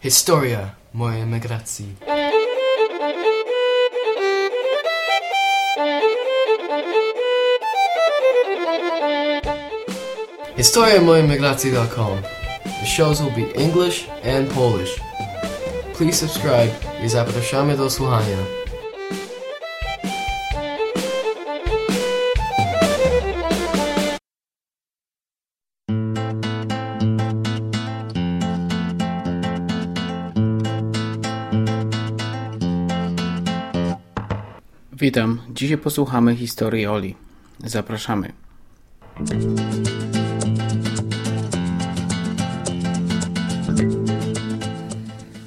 Historia mojej emigracji. Historia mojej emigracji.com. The shows will be English and Polish. Please subscribe i zapraszamy do słuchania. Witam. Dzisiaj posłuchamy historii Oli. Zapraszamy.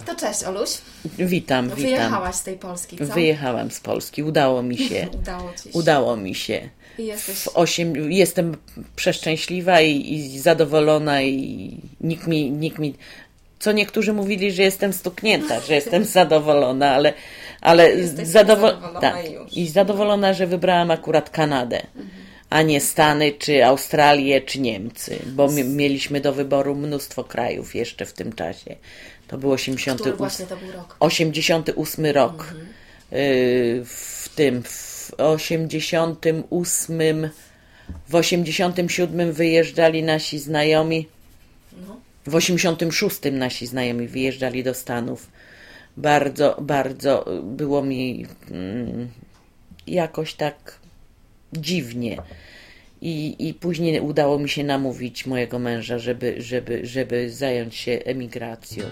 To cześć, Oluś. Witam, witam. Wyjechałaś z tej Polski, co? Wyjechałam z Polski. Udało mi się. Udało ci się. Udało mi się. I jesteś... W osiem, jestem przeszczęśliwa i, i zadowolona i nikt mi, nikt mi... Co niektórzy mówili, że jestem stuknięta, że jestem zadowolona, ale, ale zadowo- zadowolona tak, i już. i zadowolona, że wybrałam akurat Kanadę, a nie Stany, czy Australię, czy Niemcy, bo mi, mieliśmy do wyboru mnóstwo krajów jeszcze w tym czasie. To był 88. Który właśnie to był rok? 88 rok. Y, W tym, w 88, w 87 wyjeżdżali nasi znajomi. W 86 nasi znajomi wyjeżdżali do Stanów. Bardzo, bardzo było mi mm, jakoś tak dziwnie. I, I później udało mi się namówić mojego męża, żeby, żeby, żeby zająć się emigracją.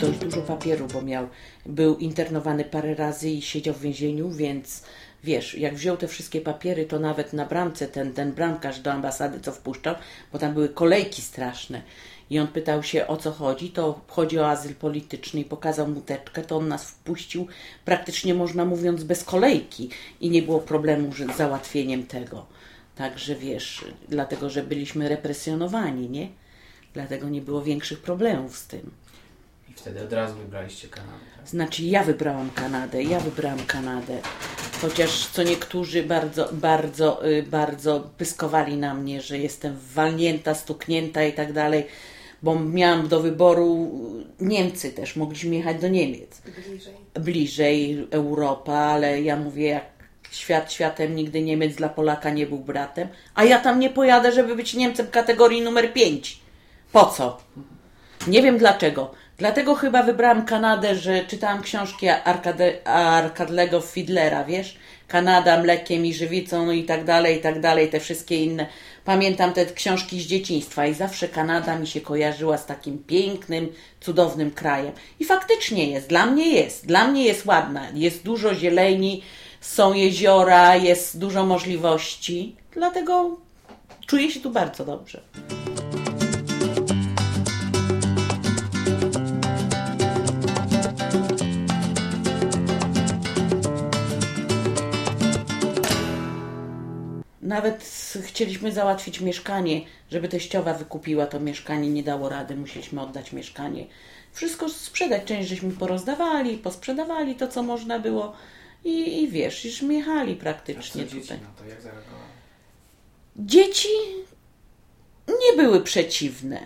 dość dużo papieru, bo miał, był internowany parę razy i siedział w więzieniu, więc wiesz, jak wziął te wszystkie papiery, to nawet na bramce ten, ten bramkarz do ambasady, co wpuszczał, bo tam były kolejki straszne. I on pytał się o co chodzi, to chodzi o azyl polityczny i pokazał mu teczkę, to on nas wpuścił praktycznie można mówiąc bez kolejki i nie było problemu z załatwieniem tego. Także wiesz, dlatego, że byliśmy represjonowani, nie? Dlatego nie było większych problemów z tym. I wtedy od razu wybraliście Kanadę. tak? Znaczy ja wybrałam Kanadę, ja wybrałam Kanadę. Chociaż co niektórzy bardzo, bardzo, y, bardzo pyskowali na mnie, że jestem walnięta, stuknięta i tak dalej, bo miałam do wyboru Niemcy też, mogliśmy jechać do Niemiec. Bliżej. Bliżej Europa, ale ja mówię, jak świat światem, nigdy Niemiec dla Polaka nie był bratem, a ja tam nie pojadę, żeby być Niemcem kategorii numer 5. Po co? Nie wiem dlaczego. Dlatego chyba wybrałam Kanadę, że czytałam książki Arkadlego Fidlera, wiesz? Kanada mlekiem i żywicą no i tak dalej, i tak dalej, te wszystkie inne. Pamiętam te książki z dzieciństwa i zawsze Kanada mi się kojarzyła z takim pięknym, cudownym krajem. I faktycznie jest, dla mnie jest, dla mnie jest ładna. Jest dużo zieleni, są jeziora, jest dużo możliwości. Dlatego czuję się tu bardzo dobrze. Nawet chcieliśmy załatwić mieszkanie, żeby teściowa wykupiła to mieszkanie, nie dało rady, musieliśmy oddać mieszkanie. Wszystko sprzedać, część żeśmy porozdawali, posprzedawali to, co można było i, i wiesz, już jechali praktycznie Co dzieci tutaj. na to, jak zareagowały? Dzieci nie były przeciwne.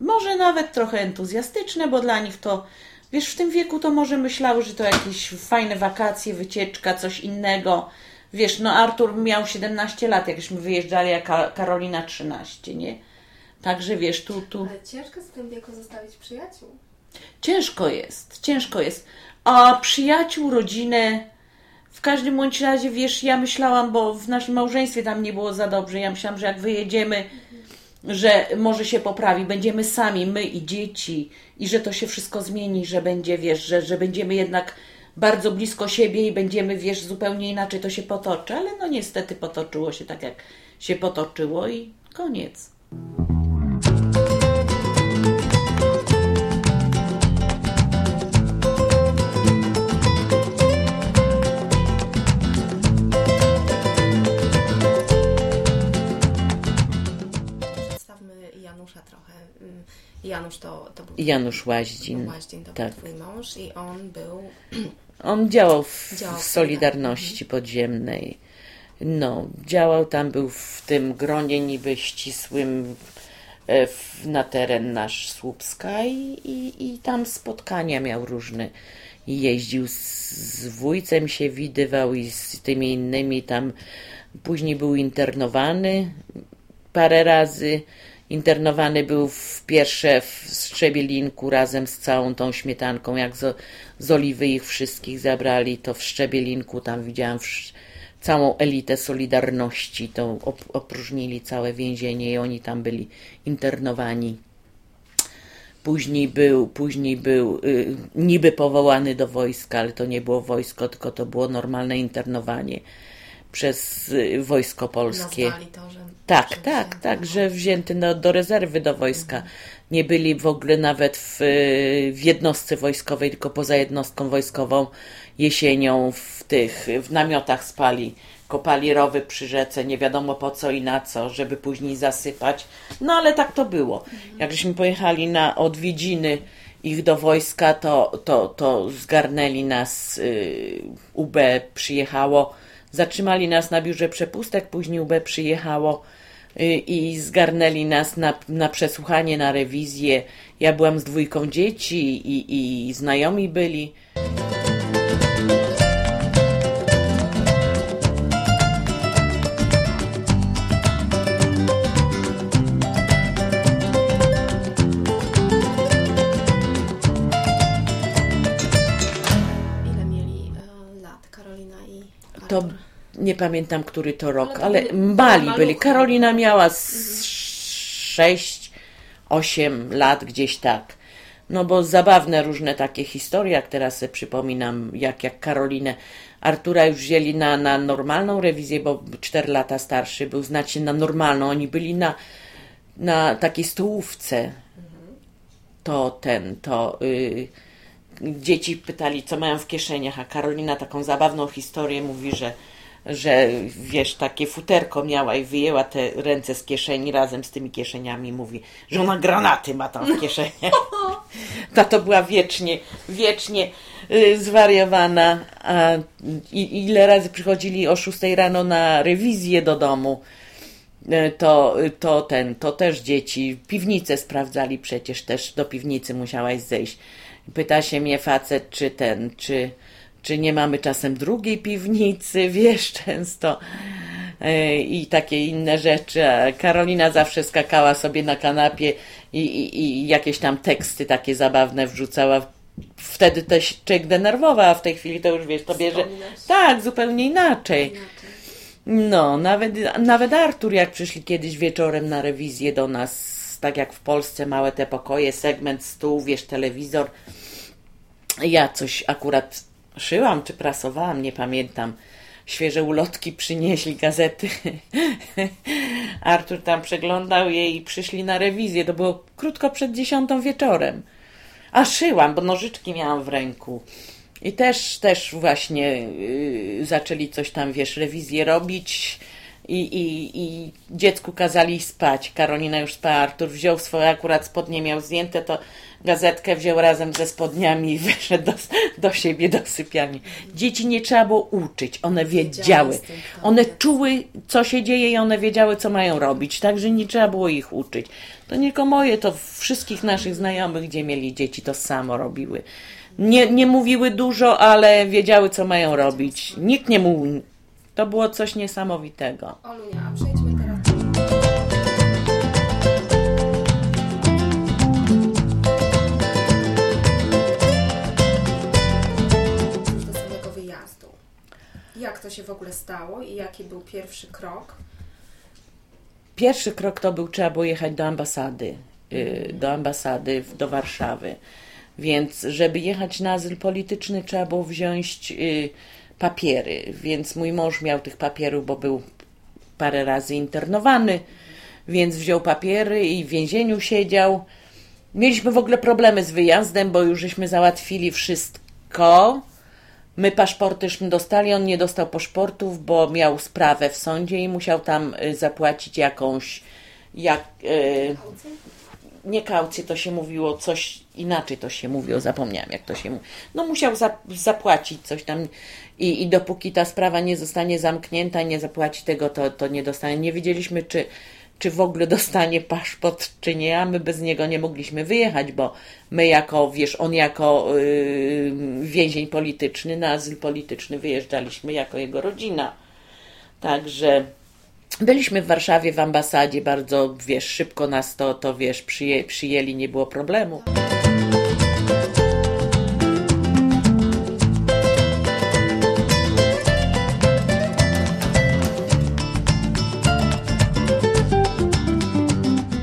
Może nawet trochę entuzjastyczne, bo dla nich to, wiesz, w tym wieku to może myślały, że to jakieś fajne wakacje, wycieczka, coś innego. Wiesz, no Artur miał 17 lat, jakśmy wyjeżdżali, a Ka- Karolina 13, nie? Także wiesz, tu, tu Ale ciężko w tym wieku zostawić przyjaciół. ciężko jest, ciężko jest. A przyjaciół, rodzinę, w każdym bądź razie, wiesz, ja myślałam, bo w naszym małżeństwie tam nie było za dobrze. Ja myślałam, że jak wyjedziemy, że może się poprawi, będziemy sami, my i dzieci, i że to się wszystko zmieni, że będzie, wiesz, że, że będziemy jednak bardzo blisko siebie i będziemy, wiesz, zupełnie inaczej to się potoczy, ale no niestety potoczyło się tak, jak się potoczyło i koniec. Janusz Janusz to, to był Janusz Łaździn. Łaździn, to tak. był twój mąż i on był... On działał w, Działał w Solidarności Podziemnej. No, działał tam, był w tym gronie niby ścisłym e, w, na teren nasz Słupska i, i, i tam spotkania miał różne. I jeździł z, z wujcem się widywał i z tymi innymi tam. Później był internowany parę razy. Internowany był w pierwsze w Szczebielinku razem z całą tą śmietanką. Jak z, z Oliwy ich wszystkich zabrali, to w Szczebielinku tam widziałam wsz- całą elitę Solidarności. To op- opróżnili całe więzienie i oni tam byli internowani. Później był, później był y, niby powołany do wojska, ale to nie było wojsko, tylko to było normalne internowanie przez y, wojsko polskie. To, że... Tak, że tak, tak, że wzięty do, do rezerwy do wojska. Nie byli w ogóle nawet w, y, w jednostce wojskowej, tylko poza jednostką wojskową jesienią w tych w namiotach spali. Kopali rowy przy rzece, nie wiadomo po co i na co, żeby później zasypać. No ale tak to było. Jak żeśmy pojechali na odwiedziny ich do wojska, to, to, to zgarnęli nas, y, UB przyjechało, zatrzymali nas na biurze przepustek, później UB przyjechało y, i zgarnęli nas na, na przesłuchanie, na rewizję. Ja byłam z dwójką dzieci i, i znajomi byli. Ile mieli e, lat Karolina i To? Nie pamiętam, który to rok, Ale ale mali byli. Karolina miała z 6, 8 lat, gdzieś tak. No bo zabawne różne takie historie, jak teraz sobie przypominam, jak, jak Karolinę Artura już wzięli na, na normalną rewizję, bo 4 lata starszy był, znaczy na normalną. Oni byli na, na takiej stołówce. To ten, to y, dzieci pytali, co mają w kieszeniach, a Karolina taką zabawną historię mówi, że, że wiesz, takie futerko miała i wyjęła te ręce z kieszeni razem z tymi kieszeniami. Mówi, że ona granaty ma tam w kieszeniach. Ta to była wiecznie, wiecznie y, zwariowana. A i, ile razy przychodzili o 6 rano na rewizję do domu E, to, to ten, to też dzieci, piwnicę sprawdzali przecież też, do piwnicy musiałaś zejść. Pyta się mnie facet, czy ten, czy, czy nie mamy czasem drugiej piwnicy, wiesz, często E, i takie inne rzeczy. Karolina zawsze skakała sobie na kanapie i, i, i jakieś tam teksty takie zabawne wrzucała. Wtedy też człowiek denerwował, a w tej chwili to już wiesz, to bierze. Tak, zupełnie inaczej. No, nawet, nawet Artur, jak przyszli kiedyś wieczorem na rewizję do nas, tak jak w Polsce, małe te pokoje, segment stół, wiesz, telewizor. Ja coś akurat szyłam czy prasowałam, nie pamiętam. Świeże ulotki przynieśli, gazety. Artur tam przeglądał je i przyszli na rewizję. To było krótko przed dziesiątą wieczorem. A szyłam, bo nożyczki miałam w ręku. I też, też właśnie yy, zaczęli coś tam, wiesz, rewizję robić i, i, i dziecku kazali spać. Karolina już spała, Artur wziął swoje, akurat spodnie miał zdjęte, to gazetkę wziął razem ze spodniami i wyszedł do, do siebie do sypialni. Dzieci nie trzeba było uczyć, one wiedziały. One czuły, co się dzieje i one wiedziały, co mają robić, także nie trzeba było ich uczyć. To nie tylko moje, to wszystkich naszych znajomych, gdzie mieli dzieci, to samo robiły. Nie, nie mówiły dużo, ale wiedziały, co mają robić. Nikt nie mówił. To było coś niesamowitego. Olunia, a przejdźmy teraz. do samego wyjazdu. Jak to się w ogóle stało i jaki był pierwszy krok? Pierwszy krok to był, trzeba było jechać do ambasady, y, do ambasady w- do Warszawy. Więc, żeby jechać na azyl polityczny, trzeba było wziąć y, papiery. Więc mój mąż miał tych papierów, bo był parę razy internowany, więc wziął papiery i w więzieniu siedział. Mieliśmy w ogóle problemy z wyjazdem, bo już żeśmy załatwili wszystko. My paszportyśmy dostali, on nie dostał paszportów, bo miał sprawę w sądzie i musiał tam y, zapłacić jakąś, jak, y, nie kaucję to się mówiło, coś inaczej to się mówiło, zapomniałam jak to się mówi. No musiał za, zapłacić coś tam i, i dopóki ta sprawa nie zostanie zamknięta i nie zapłaci tego, to, to nie dostanie. Nie wiedzieliśmy, czy, czy w ogóle dostanie paszport, czy nie, a my bez niego nie mogliśmy wyjechać, bo my jako, wiesz, on jako yy, więzień polityczny, na azyl polityczny wyjeżdżaliśmy jako jego rodzina. Także byliśmy w Warszawie w ambasadzie, bardzo, wiesz, szybko nas to, to wiesz, przyję, przyjęli, nie było problemu.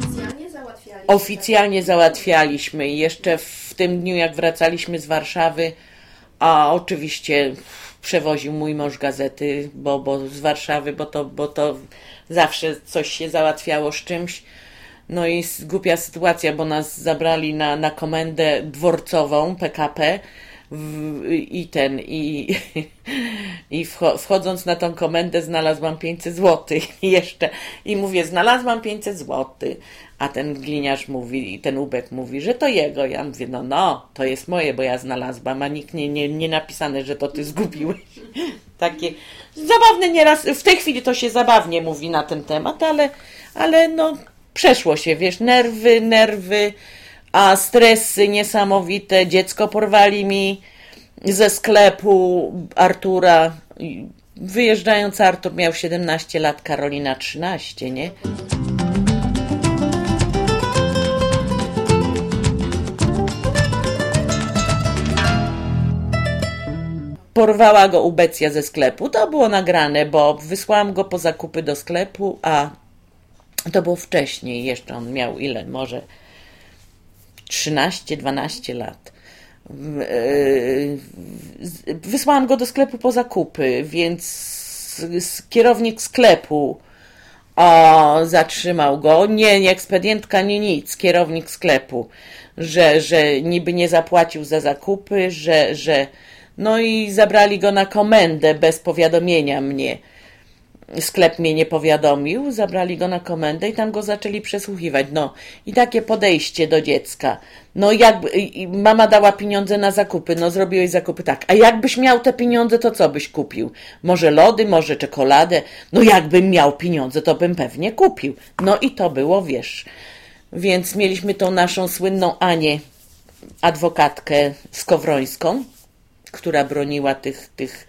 Oficjalnie załatwiali. Oficjalnie załatwialiśmy jeszcze w tym dniu, jak wracaliśmy z Warszawy, a oczywiście przewoził mój mąż gazety, bo, bo z Warszawy, bo to, bo to zawsze coś się załatwiało z czymś. No i głupia sytuacja, bo nas zabrali na, na komendę dworcową PKP w, i ten, i, i wcho- wchodząc na tą komendę znalazłam 500 zł jeszcze i mówię, znalazłam 500 zł, a ten gliniarz mówi, i ten ubek mówi, że to jego. Ja mówię, no no, to jest moje, bo ja znalazłam, a nikt nie, nie, nie napisane, że to ty zgubiłeś. Takie zabawne nieraz, w tej chwili to się zabawnie mówi na ten temat, ale, ale no przeszło się, wiesz, nerwy, nerwy, a stresy niesamowite. Dziecko porwali mi ze sklepu Artura. Wyjeżdżając, Artur miał 17 lat, Karolina 13, nie? Porwała go ubecja ze sklepu. To było nagrane, bo wysłałam go po zakupy do sklepu, a to było wcześniej. Jeszcze on miał ile? Może 13-12 lat. Z- Wysłałam go do sklepu po zakupy, więc kierownik sklepu o, zatrzymał go. Nie, nie ekspedientka, nie nic. Kierownik sklepu, że, że niby nie zapłacił za zakupy, że, że. No i zabrali go na komendę bez powiadomienia mnie sklep mnie nie powiadomił, zabrali go na komendę i tam go zaczęli przesłuchiwać. No i takie podejście do dziecka. No jakby mama dała pieniądze na zakupy, no zrobiłeś zakupy tak. A jakbyś miał te pieniądze, to co byś kupił? Może lody, może czekoladę? No jakbym miał pieniądze, to bym pewnie kupił. No i to było, wiesz. Więc mieliśmy tą naszą słynną Anię, adwokatkę skowrońską, która broniła tych, tych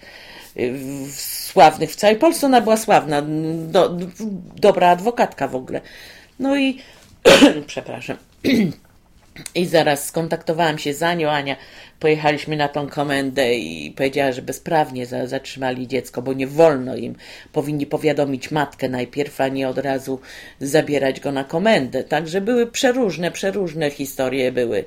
sławnych w całej Polsce. Ona była sławna, do, dobra adwokatka w ogóle. No i, przepraszam, i zaraz skontaktowałam się z Anią. Ania, pojechaliśmy na tą komendę i powiedziała, że bezprawnie za, zatrzymali dziecko, bo nie wolno im. Powinni powiadomić matkę najpierw, a nie od razu zabierać go na komendę. Także były przeróżne, przeróżne historie były.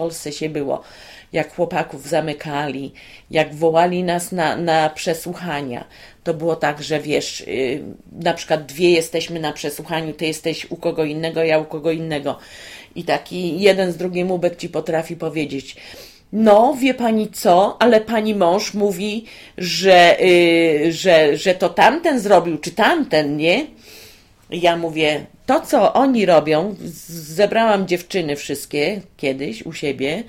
Polsce się było, jak chłopaków zamykali, jak wołali nas na, na przesłuchania. To było tak, że wiesz, yy, na przykład dwie jesteśmy na przesłuchaniu, ty jesteś u kogo innego, ja u kogo innego. I taki jeden z drugim ubek ci potrafi powiedzieć. No, wie pani co, ale pani mąż mówi, że, yy, że, że to tamten zrobił, czy tamten, nie? Ja mówię, to co oni robią, zebrałam dziewczyny wszystkie kiedyś u siebie,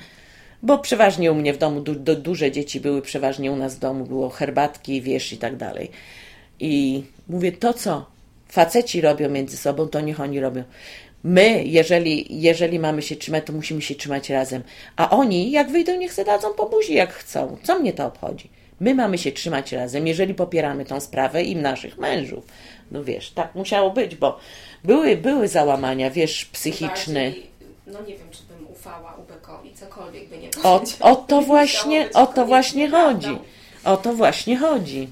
bo przeważnie u mnie w domu, du, du, duże dzieci były przeważnie u nas w domu, było herbatki, wiesz i tak dalej. I mówię, to co faceci robią między sobą, to niech oni robią. My, jeżeli, jeżeli mamy się trzymać, to musimy się trzymać razem. A oni, jak wyjdą, niech se dadzą po buzi, jak chcą. Co mnie to obchodzi? My mamy się trzymać razem, jeżeli popieramy tą sprawę i naszych mężów. No wiesz, tak musiało być, bo były, były załamania, wiesz, psychiczne. Bardziej, no nie wiem, czy bym ufała Ubekowi, cokolwiek by nie O, o to właśnie, o to właśnie prawdą. chodzi. O to właśnie chodzi.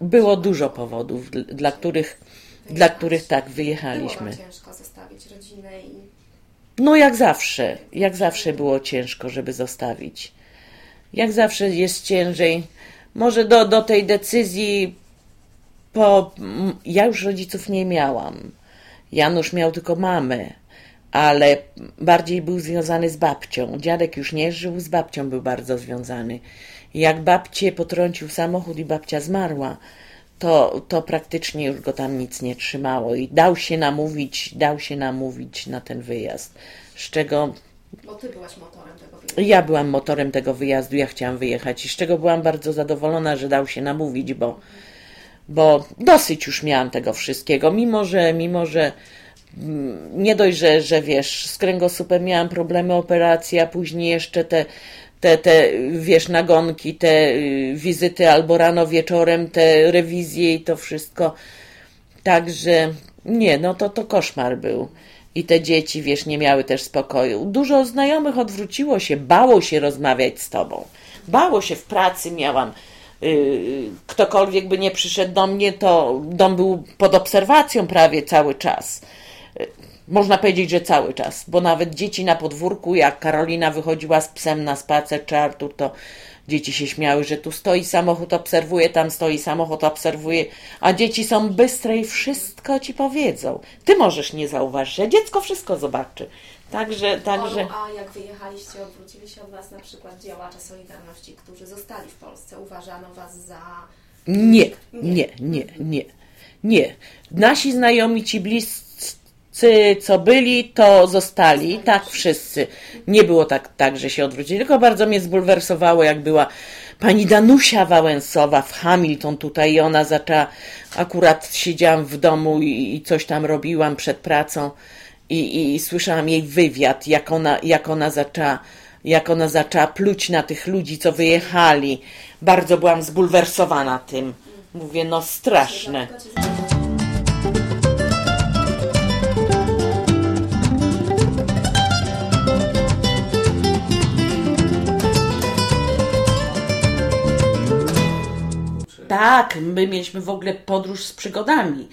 Było dużo powodów, dl- dla których, dla których tak Było wyjechaliśmy. wam ciężko zostawić rodzinę i No jak zawsze, jak zawsze było ciężko, żeby zostawić. Jak zawsze jest ciężej. Może do, do tej decyzji po... Ja już rodziców nie miałam. Janusz miał tylko mamę, ale bardziej był związany z babcią. Dziadek już nie żył, z babcią był bardzo związany. Jak babcię potrącił samochód i babcia zmarła, to, to praktycznie już go tam nic nie trzymało i dał się namówić, dał się namówić na ten wyjazd. Z czego Bo ty byłaś motorem tego wyjazdu. ja byłam motorem tego wyjazdu, ja chciałam wyjechać i z czego byłam bardzo zadowolona, że dał się namówić, bo, bo dosyć już miałam tego wszystkiego, mimo że, mimo że mm, nie dość, że, że wiesz, z kręgosłupem miałam problemy, operacje, a później jeszcze te, te, te wiesz, nagonki, te y, wizyty albo rano, wieczorem, te rewizje i to wszystko. Także nie, no to to koszmar był. I te dzieci, wiesz, nie miały też spokoju. Dużo znajomych odwróciło się, bało się rozmawiać z tobą. Bało się w pracy, miałam. Yy, ktokolwiek by nie przyszedł do mnie, to dom był pod obserwacją prawie cały czas. Można powiedzieć, że cały czas, bo nawet dzieci na podwórku, jak Karolina wychodziła z psem na spacer, czy Artur, to dzieci się śmiały, że tu stoi samochód, obserwuje, tam stoi samochód, obserwuje, a dzieci są bystre i wszystko ci powiedzą. Ty możesz nie zauważyć, a dziecko wszystko zobaczy. Także, także. Olu, a jak wyjechaliście, odwrócili się od Was na przykład działacze Solidarności, którzy zostali w Polsce. Uważano Was za... Nie, nie, nie, nie, nie. Nasi znajomi, ci bliscy, co byli, to zostali, tak wszyscy. Nie było tak, tak, że się odwrócili, tylko bardzo mnie zbulwersowało, jak była pani Danusia Wałęsowa w Hamilton tutaj i ona zaczęła, akurat siedziałam w domu i, i coś tam robiłam przed pracą i, i słyszałam jej wywiad, jak ona, jak ona zaczęła jak ona zaczęła pluć na tych ludzi, co wyjechali. Bardzo byłam zbulwersowana tym. Mówię, no straszne. Tak, my mieliśmy w ogóle podróż z przygodami.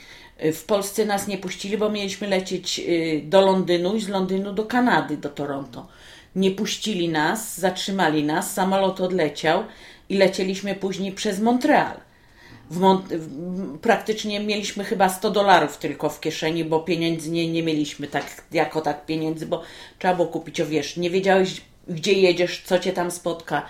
W Polsce nas nie puścili, bo mieliśmy lecieć y, do Londynu i z Londynu do Kanady, do Toronto. Nie puścili nas, zatrzymali nas, samolot odleciał i lecieliśmy później przez Montreal. W Mon- w- praktycznie mieliśmy chyba 100 dolarów tylko w kieszeni, bo pieniędzy nie, nie mieliśmy tak jako tak pieniędzy, bo trzeba było kupić, o wiesz, nie wiedziałeś gdzie jedziesz, co cię tam spotka,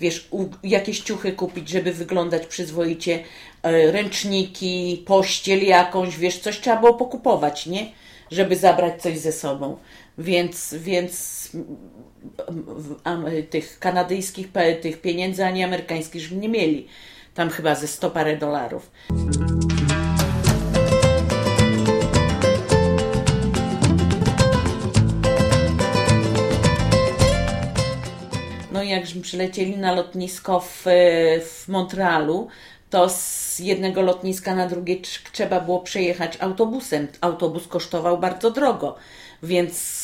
wiesz, u, jakieś ciuchy kupić, żeby wyglądać przyzwoicie, e, ręczniki, pościel jakąś, wiesz, coś trzeba było pokupować, nie? Żeby zabrać coś ze sobą. Więc, więc am- tych kanadyjskich tych pieniędzy ani amerykańskich nie mieli. Tam chyba ze 100 parę dolarów. Jakśmy przylecieli na lotnisko w, w Montrealu, to z jednego lotniska na drugie trz- trzeba było przejechać autobusem. Autobus kosztował bardzo drogo, więc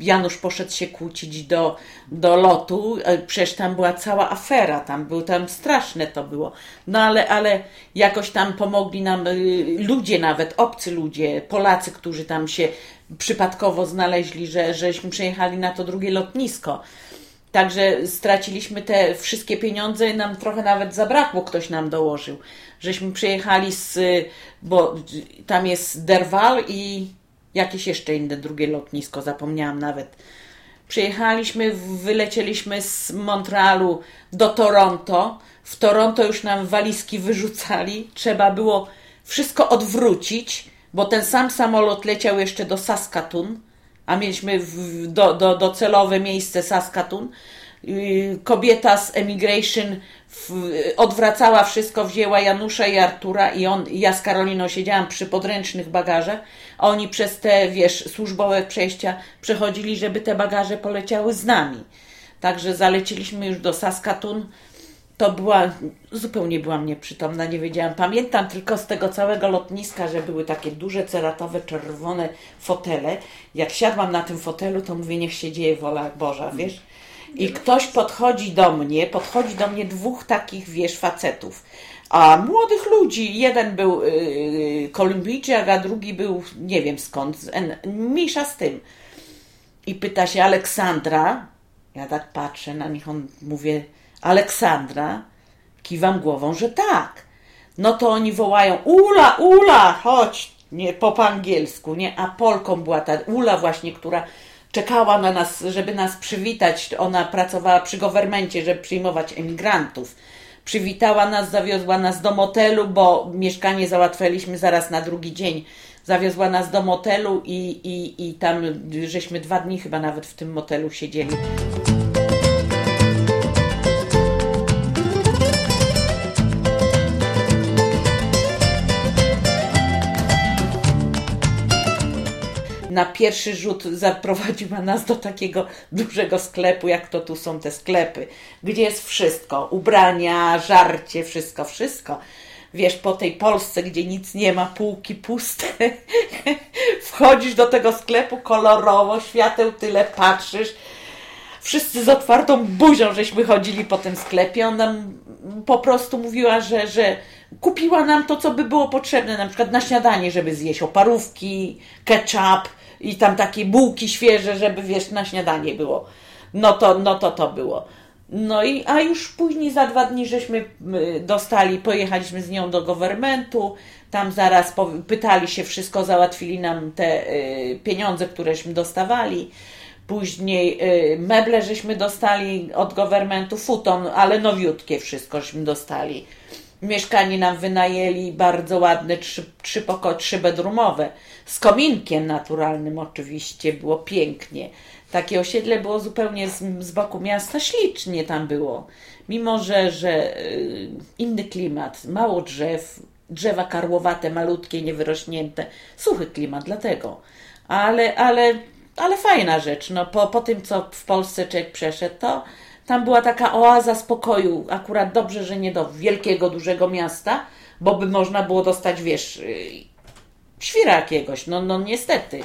Janusz poszedł się kłócić do, do lotu. E, Przecież tam była cała afera, tam był tam straszne to było. No ale, ale jakoś tam pomogli nam y, ludzie nawet, obcy ludzie, Polacy, którzy tam się przypadkowo znaleźli, że, żeśmy przejechali na to drugie lotnisko. Także straciliśmy te wszystkie pieniądze i nam trochę nawet zabrakło, ktoś nam dołożył. Żeśmy przyjechali z, bo tam jest Derwal i jakieś jeszcze inne drugie lotnisko, zapomniałam nawet. Przyjechaliśmy, wylecieliśmy z Montrealu do Toronto. W Toronto już nam walizki wyrzucali. Trzeba było wszystko odwrócić, bo ten sam samolot leciał jeszcze do Saskatoon, a mieliśmy do, do, docelowe miejsce Saskatoon. Kobieta z Emigration w, odwracała wszystko, wzięła Janusza i Artura i on, ja z Karoliną siedziałam przy podręcznych bagażach, a oni przez te, wiesz, służbowe przejścia przechodzili, żeby te bagaże poleciały z nami. Także zaleciliśmy już do Saskatoon. To była, zupełnie byłam nieprzytomna, nie wiedziałam. Pamiętam tylko z tego całego lotniska, że były takie duże, ceratowe, czerwone fotele. Jak siadłam na tym fotelu, to mówię, niech się dzieje wola Boża, wiesz? I ktoś podchodzi do mnie, podchodzi do mnie dwóch takich, wiesz, facetów. A młodych ludzi, jeden był yy, Kolumbijczyk, a drugi był, nie wiem skąd, z N- mniejsza z tym. I pyta się Aleksandra. Ja tak patrzę na nich, on mówię, Aleksandra. Kiwam głową, że tak. No to oni wołają, Ula, Ula, chodź, nie po, po angielsku, nie? A Polką była ta Ula właśnie, która czekała na nas, żeby nas przywitać. Ona pracowała przy gowermencie, żeby przyjmować emigrantów. Przywitała nas, zawiozła nas do motelu, bo mieszkanie załatwialiśmy zaraz na drugi dzień. Zawiozła nas do motelu i, i, i tam żeśmy dwa dni chyba nawet w tym motelu siedzieli. Na pierwszy rzut zaprowadziła nas do takiego dużego sklepu, jak to tu są te sklepy, gdzie jest wszystko: ubrania, żarcie, wszystko, wszystko. Wiesz, po tej Polsce, gdzie nic nie ma, półki puste, wchodzisz do tego sklepu kolorowo, świateł tyle patrzysz. Wszyscy z otwartą buzią żeśmy chodzili po tym sklepie. Ona po prostu mówiła, że, że kupiła nam to, co by było potrzebne, na przykład na śniadanie, żeby zjeść oparówki, ketchup, i tam takie bułki świeże, żeby wiesz, na śniadanie było. No to, no to to było. No i, a już później za dwa dni żeśmy dostali, pojechaliśmy z nią do governmentu, tam zaraz pytali się wszystko, załatwili nam te y, pieniądze, któreśmy dostawali. Później y, meble żeśmy dostali od governmentu, futon, ale nowiutkie wszystko żeśmy dostali. Mieszkanie nam wynajęli bardzo ładne, trzy, trzy, poko, trzy bedroomowe, z kominkiem naturalnym oczywiście, było pięknie. Takie osiedle było zupełnie z, z boku miasta, ślicznie tam było. Mimo, że, że y, inny klimat, mało drzew, drzewa karłowate, malutkie, niewyrośnięte, suchy klimat, dlatego. Ale, ale, ale fajna rzecz. No, po, po tym, co w Polsce człowiek przeszedł, to tam była taka oaza spokoju. Akurat dobrze, że nie do wielkiego, dużego miasta, bo by można było dostać, wiesz, y, świra jakiegoś. No, no niestety.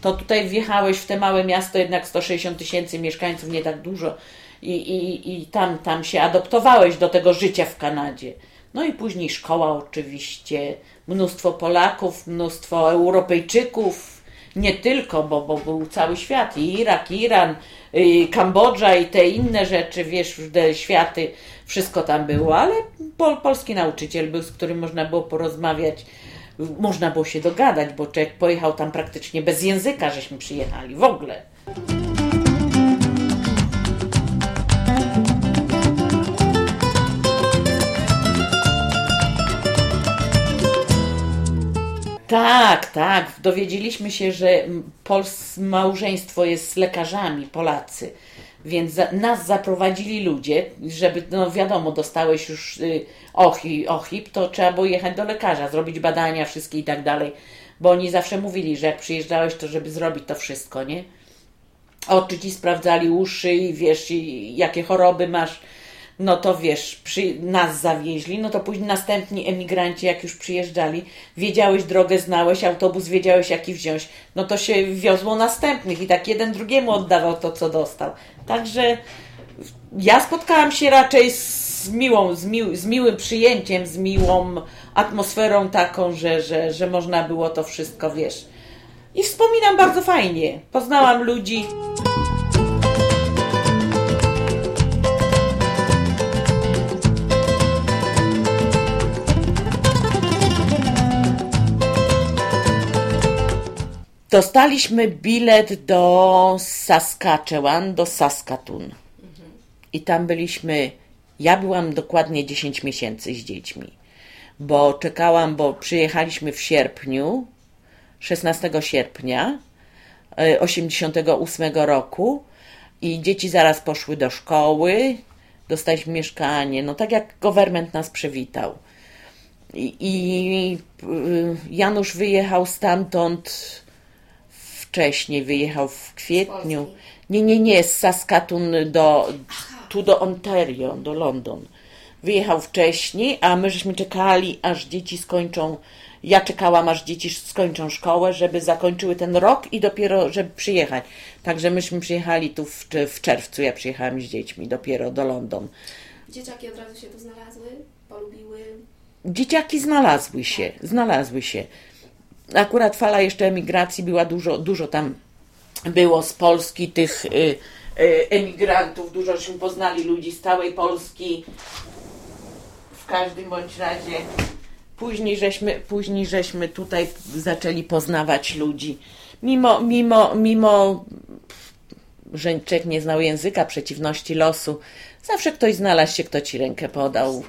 To tutaj wjechałeś w te małe miasto, jednak 160 tysięcy mieszkańców, nie tak dużo. I, i, i tam, tam się adoptowałeś do tego życia w Kanadzie. No i później szkoła oczywiście, mnóstwo Polaków, mnóstwo Europejczyków, nie tylko, bo, bo był cały świat, i Irak, i Iran, i Kambodża i te inne rzeczy, wiesz, te światy, wszystko tam było, ale pol, polski nauczyciel był, z którym można było porozmawiać, można było się dogadać, bo człowiek pojechał tam praktycznie bez języka, żeśmy przyjechali w ogóle. Tak, tak. Dowiedzieliśmy się, że Pols małżeństwo jest z lekarzami, Polacy. Więc za, nas zaprowadzili ludzie, żeby, no wiadomo, dostałeś już y, ochi, ochip, to trzeba było jechać do lekarza, zrobić badania wszystkie i tak dalej. Bo oni zawsze mówili, że jak przyjeżdżałeś, to żeby zrobić to wszystko, nie? Oczy ci sprawdzali uszy i wiesz, i jakie choroby masz no to wiesz, przy, nas zawieźli, no to później następni emigranci, jak już przyjeżdżali, wiedziałeś drogę, znałeś, autobus wiedziałeś jaki wziąć, no to się wiozło następnych i tak jeden drugiemu oddawał to, co dostał. Także ja spotkałam się raczej z miłą, z, mił, z miłym przyjęciem, z miłą atmosferą taką, że, że, że można było to wszystko, wiesz. I wspominam bardzo fajnie. Poznałam ludzi. Dostaliśmy bilet do Saskatchewan, do Saskatoon. I tam byliśmy, ja byłam dokładnie 10 miesięcy z dziećmi, bo czekałam, bo przyjechaliśmy w sierpniu, 16 sierpnia 88 e, roku i dzieci zaraz poszły do szkoły, dostaliśmy mieszkanie, no tak jak government nas przywitał. I, i y, Janusz wyjechał stamtąd wcześniej, wyjechał w kwietniu. Nie, nie, nie, z Saskatoon do, tu do Ontario, do London. Wyjechał wcześniej, a my żeśmy czekali, aż dzieci skończą. Ja czekałam, aż dzieci skończą szkołę, żeby zakończyły ten rok i dopiero, żeby przyjechać. Także myśmy przyjechali tu w, w czerwcu. Ja przyjechałam z dziećmi dopiero do London. Dzieciaki od razu się tu znalazły, polubiły. Dzieciaki znalazły się, znalazły się akurat fala jeszcze emigracji była dużo, dużo tam było z Polski tych y, y, emigrantów, dużośmy poznali ludzi z całej Polski. W każdym bądź razie Później żeśmy, później żeśmy tutaj zaczęli poznawać ludzi. Mimo, mimo, mimo, że człowiek nie znał języka, przeciwności losu, zawsze ktoś znalazł się, kto ci rękę podał.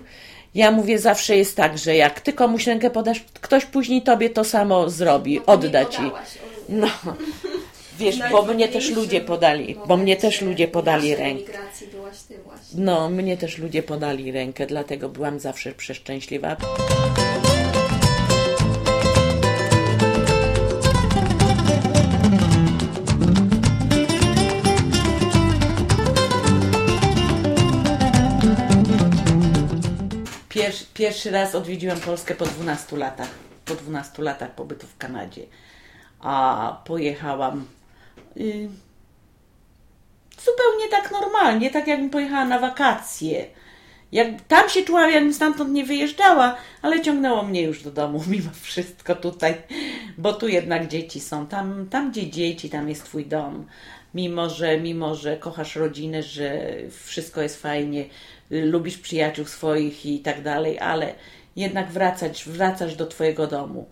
Ja mówię, zawsze jest tak, że jak ty komuś rękę podasz, ktoś później tobie to samo zrobi, odda ci. No, wiesz, bo mnie też ludzie podali, bo mnie też ludzie podali rękę. No, mnie też ludzie podali rękę, dlatego byłam zawsze przeszczęśliwa. Pierwszy, raz odwiedziłam Polskę po 12 latach. Po 12 latach pobytu w Kanadzie. A pojechałam y, zupełnie tak normalnie, tak jakbym pojechała na wakacje. Jak, tam się czułam, jakbym stamtąd nie wyjeżdżała, ale ciągnęło mnie już do domu mimo wszystko tutaj, bo tu jednak dzieci są. Tam, tam gdzie dzieci, tam jest twój dom. Mimo że, mimo, że kochasz rodzinę, że wszystko jest fajnie, lubisz przyjaciół swoich i tak dalej, ale jednak wracać, wracasz do twojego domu.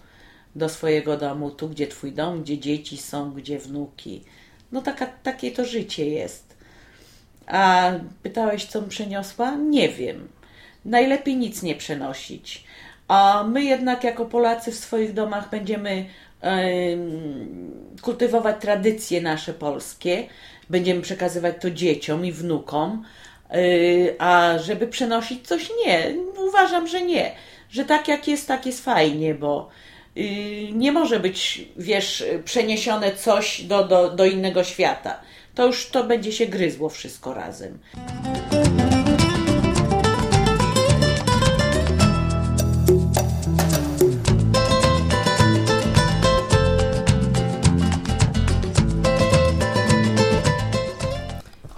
Do swojego domu, tu gdzie twój dom, gdzie dzieci są, gdzie wnuki. No taka, takie to życie jest. A pytałeś, co przeniosła? Nie wiem. Najlepiej nic nie przenosić. A my jednak jako Polacy w swoich domach będziemy em, kultywować tradycje nasze polskie, będziemy przekazywać to dzieciom i wnukom, a żeby przenosić coś nie. Uważam, że nie. Że tak jak jest, tak jest fajnie, bo yy, nie może być, wiesz, przeniesione coś do, do, do innego świata. To już to będzie się gryzło wszystko razem.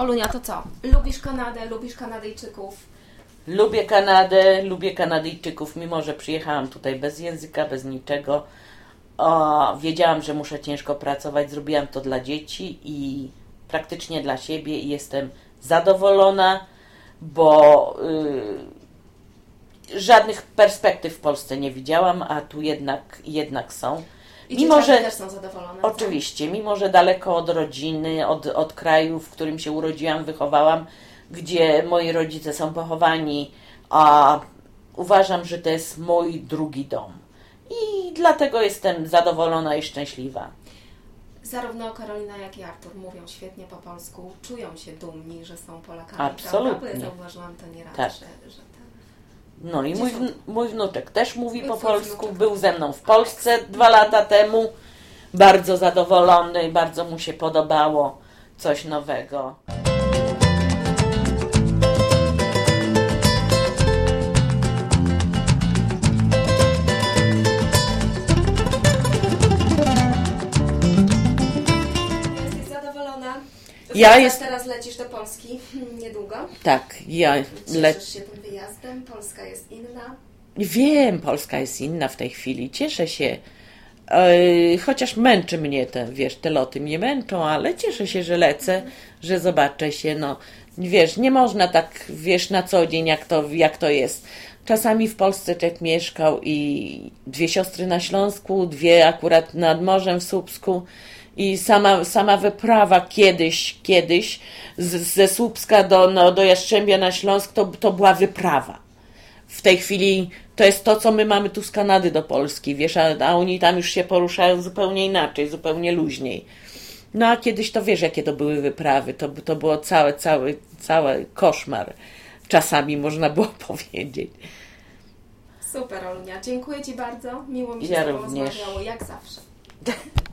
Olunia, to co? Lubisz Kanadę, lubisz Kanadyjczyków? Lubię Kanadę, lubię Kanadyjczyków, mimo że przyjechałam tutaj bez języka, bez niczego. O, wiedziałam, że muszę ciężko pracować, zrobiłam to dla dzieci i praktycznie dla siebie i jestem zadowolona, bo y, żadnych perspektyw w Polsce nie widziałam, a tu jednak, jednak są. I Mimo, że też są zadowolone. co? Oczywiście, mimo że daleko od rodziny, od, od kraju, w którym się urodziłam, wychowałam, gdzie moi rodzice są pochowani, a uważam, że to jest mój drugi dom. I dlatego jestem zadowolona i szczęśliwa. Zarówno Karolina, jak i Artur mówią świetnie po polsku, czują się dumni, że są Polakami. Absolutnie. Prawda? Bo ja zauważyłam to nieraz, Tak. że, że. No i mój, mój wnuczek też mówi po polsku, był ze mną w Polsce dwa lata temu. Bardzo zadowolony, bardzo mu się podobało coś nowego. Ja Teraz- jest- Teraz lecisz do Polski niedługo. Tak, ja le- Wyjazdem? Polska jest inna. Wiem, Polska jest inna w tej chwili. Cieszę się. Yy, chociaż męczy mnie te, wiesz, te loty mnie męczą, ale cieszę się, że lecę, że zobaczę się, no. Wiesz, nie można tak, wiesz, na co dzień, jak to, jak to jest. Czasami w Polsce człowiek mieszkał i dwie siostry na Śląsku, dwie akurat nad morzem w Słupsku i sama, sama wyprawa kiedyś, kiedyś z, ze Słupska do, no, do Jastrzębia na Śląsk to, to była wyprawa w tej chwili to jest to, co my mamy tu z Kanady do Polski, wiesz, a, a oni tam już się poruszają zupełnie inaczej, zupełnie luźniej. No a kiedyś to wiesz, jakie to były wyprawy, to, to było cały, cały, cały koszmar. Czasami można było powiedzieć. Super, Olunia. Dziękuję Ci bardzo. Miło mi się Ja z Tobą rozmawiało, jak zawsze.